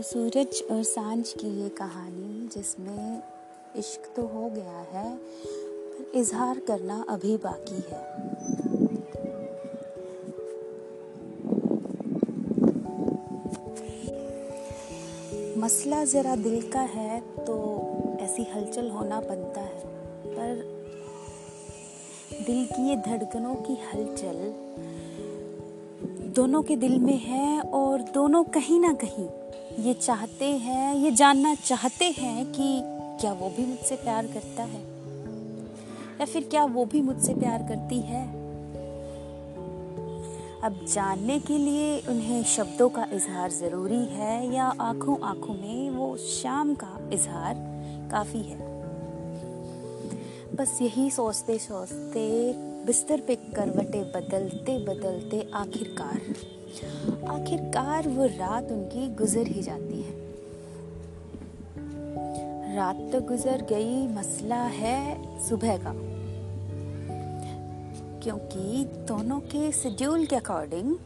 तो सूरज और साँझ की ये कहानी, जिसमें इश्क तो हो गया है, पर इजहार करना अभी बाकी है। मसला ज़रा दिल का है तो ऐसी हलचल होना बनता है, पर दिल की ये धड़कनों की हलचल दोनों के दिल में है और दोनों कहीं ना कहीं ये चाहते हैं, ये जानना चाहते हैं कि क्या वो भी मुझसे प्यार करता है? या फिर क्या वो भी मुझसे प्यार करती है? अब जानने के लिए उन्हें शब्दों का इजहार ज़रूरी है या आँखों आँखों में वो शाम का इजहार काफ़ी है। बस यही सोचते सोचते बिस्तर पे करवटे बदलते बदलते आखिरकार आखिरकार वो रात उनकी गुजर ही जाती है। रात तो गुजर गई, मसला है सुबह का। क्योंकि दोनों के शेड्यूल के अकॉर्डिंग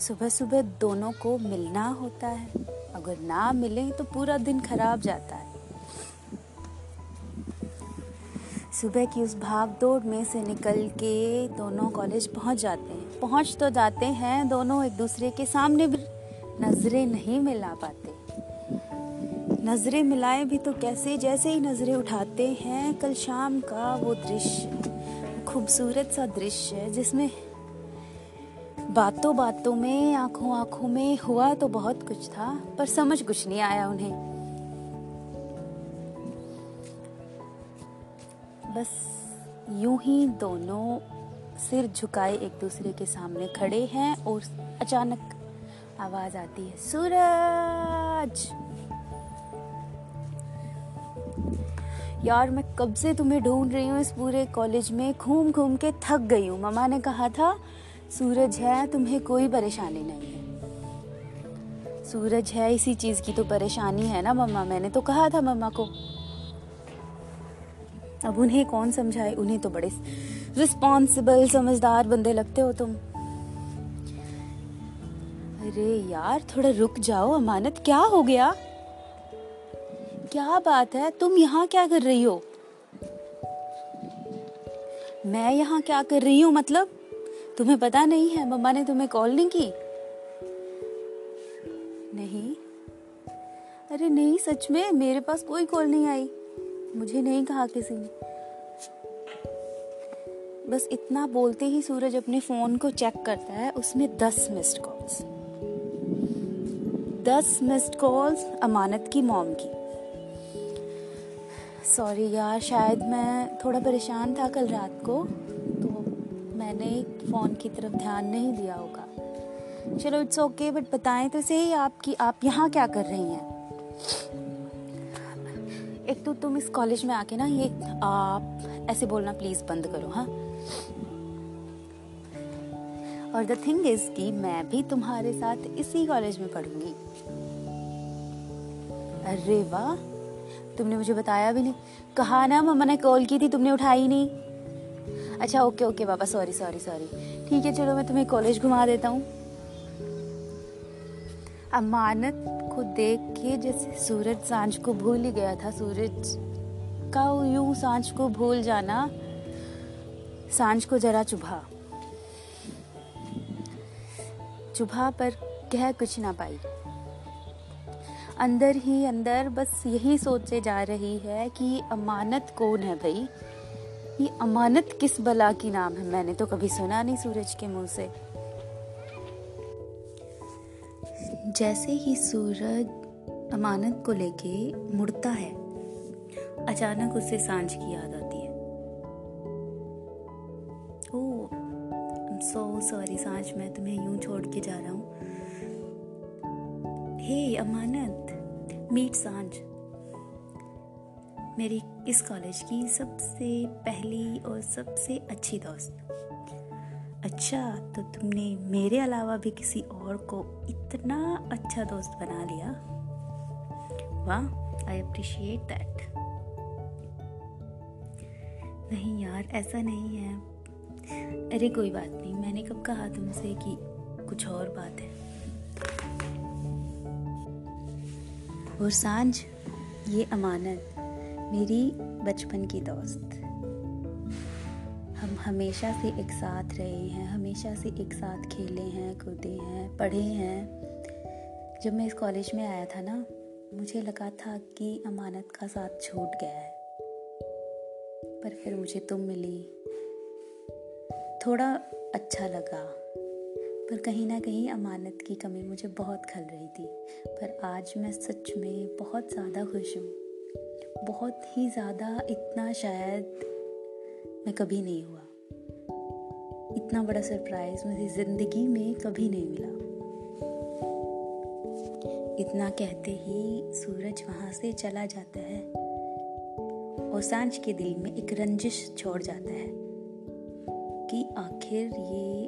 सुबह सुबह दोनों को मिलना होता है। अगर ना मिले तो पूरा दिन खराब जाता है। सुबह की उस भाग दौड़ में से निकल के दोनों कॉलेज पहुँच जाते हैं। पहुँच तो जाते हैं, दोनों एक दूसरे के सामने भी नज़रें नहीं मिला पाते। नज़रें मिलाए भी तो कैसे, जैसे ही नज़रें उठाते हैं, कल शाम का वो दृश्य, खूबसूरत सा दृश्य है, जिसमें बातों बातों में आँखों आँखों में हुआ तो बहुत कुछ था, पर समझ कुछ नहीं आया उन्हें। बस यूँ ही दोनों सिर झुकाए एक दूसरे के सामने खड़े हैं और अचानक आवाज़ आती है, सूरज! यार, मैं कब से तुम्हें ढूंढ रही हूँ इस पूरे कॉलेज में? घूम घूम के थक गई हूँ। ममा ने कहा था, सूरज है, तुम्हें कोई परेशानी नहीं है। सूरज है, इसी चीज़ की तो परेशानी है ना मम्मा? मैंने तो कहा था मम्मा को। अब उन्हें कौन समझाए? उन्हें तो बड़े रिस्पॉन्सिबल समझदार बंदे लगते हो तुम। अरे यार, थोड़ा रुक जाओ, अमानत, क्या हो गया? क्या बात है? तुम यहाँ क्या कर रही हो? मैं यहाँ क्या कर रही हूँ मतलब? तुम्हें पता नहीं है, मम्मा ने तुम्हें कॉल नहीं की? नहीं? अरे नहीं, सच में, मेरे पास कोई कॉल नहीं आई। मुझे नहीं कहा किसी ने। बस इतना बोलते ही सूरज अपने फ़ोन को चेक करता है, उसमें दस मिस्ड कॉल्स दस मिस्ड कॉल्स अमानत की मॉम की। सॉरी यार, शायद मैं थोड़ा परेशान था कल रात को तो मैंने फ़ोन की तरफ़ ध्यान नहीं दिया होगा। चलो इट्स ओके बट बताएँ तो सही, आपकी, आप यहाँ क्या कर रही हैं? तुम इस कॉलेज में आके ना ये, आप ऐसे बोलना प्लीज़ बंद करो हाँ? और द थिंग इज़ कि मैं भी तुम्हारे साथ इसी कॉलेज में पढ़ूँगी। अरे वाह, तुमने मुझे बताया भी नहीं। कहा ना मम्मा ने कॉल की थी, तुमने उठाई नहीं। अच्छा ओके ओके पापा सॉरी सॉरी सॉरी ठीक है, चलो मैं तुम्हें कॉलेज घुमा देता हूँ। अमानत को देख के जैसे सूरज साँझ को भूल ही गया था। सूरज का यूँ साँझ को भूल जाना, साँझ को जरा चुभा। चुभा पर कह कुछ ना पाई। अंदर ही अंदर बस यही सोचे जा रही है कि अमानत कौन है भाई? ये अमानत किस बला की नाम है? मैंने तो कभी सुना नहीं सूरज के मुँह से। जैसे ही सूरज अमानत को लेके मुड़ता है, अचानक उसे साँझ की याद आती है। ओ सो सॉरी साँझ मैं तुम्हें यूँ छोड़ के जा रहा हूँ। हे अमानत, मीट साँझ। मेरी इस कॉलेज की सबसे पहली और सबसे अच्छी दोस्त। अच्छा तो तुमने मेरे अलावा भी किसी और को इतना अच्छा दोस्त बना लिया? वाह आई अप्रिशिएट दैट नहीं यार, ऐसा नहीं है। अरे कोई बात नहीं, मैंने कब कहा तुमसे कि कुछ और बात है? और साँझ, ये अमानत, मेरी बचपन की दोस्त। हम हमेशा से एक साथ रहे हैं, हमेशा से एक साथ खेले हैं, कूदे हैं, पढ़े हैं। जब मैं इस कॉलेज में आया था ना, मुझे लगा था कि अमानत का साथ छूट गया है। पर फिर मुझे तुम मिली। थोड़ा अच्छा लगा, पर कहीं ना कहीं अमानत की कमी मुझे बहुत खल रही थी। पर आज मैं सच में बहुत ज़्यादा खुश हूँ। बहुत ही ज़्यादा इतना शायद मैं कभी नहीं हुआ। इतना बड़ा सरप्राइज़ मुझे ज़िंदगी में कभी नहीं मिला। इतना कहते ही सूरज वहाँ से चला जाता है और साँझ के दिल में एक रंजिश छोड़ जाता है कि आखिर ये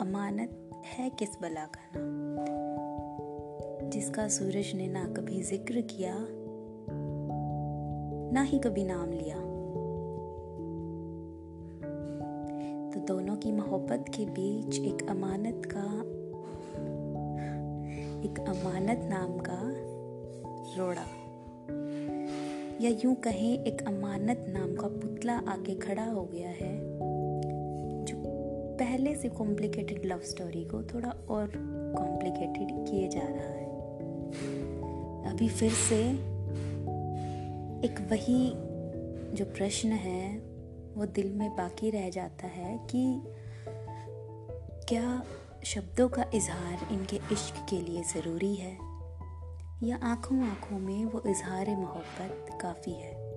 अमानत है किस बला का नाम जिसका सूरज ने ना कभी ज़िक्र किया, ना ही कभी नाम लिया। तो दोनों की मोहब्बत के बीच एक अमानत का, एक अमानत नाम का रोड़ा। या यूँ कहें, एक अमानत नाम का पुतला आके खड़ा हो गया है, जो पहले से कॉम्प्लिकेटेड लव स्टोरी को थोड़ा और कॉम्प्लिकेटेड किए जा रहा है। अभी फिर से एक वही जो प्रश्न है वो दिल में बाकी रह जाता है कि क्या शब्दों का इजहार इनके इश्क के लिए ज़रूरी है? या आँखों आँखों में वो इजहार मोहब्बत काफ़ी है?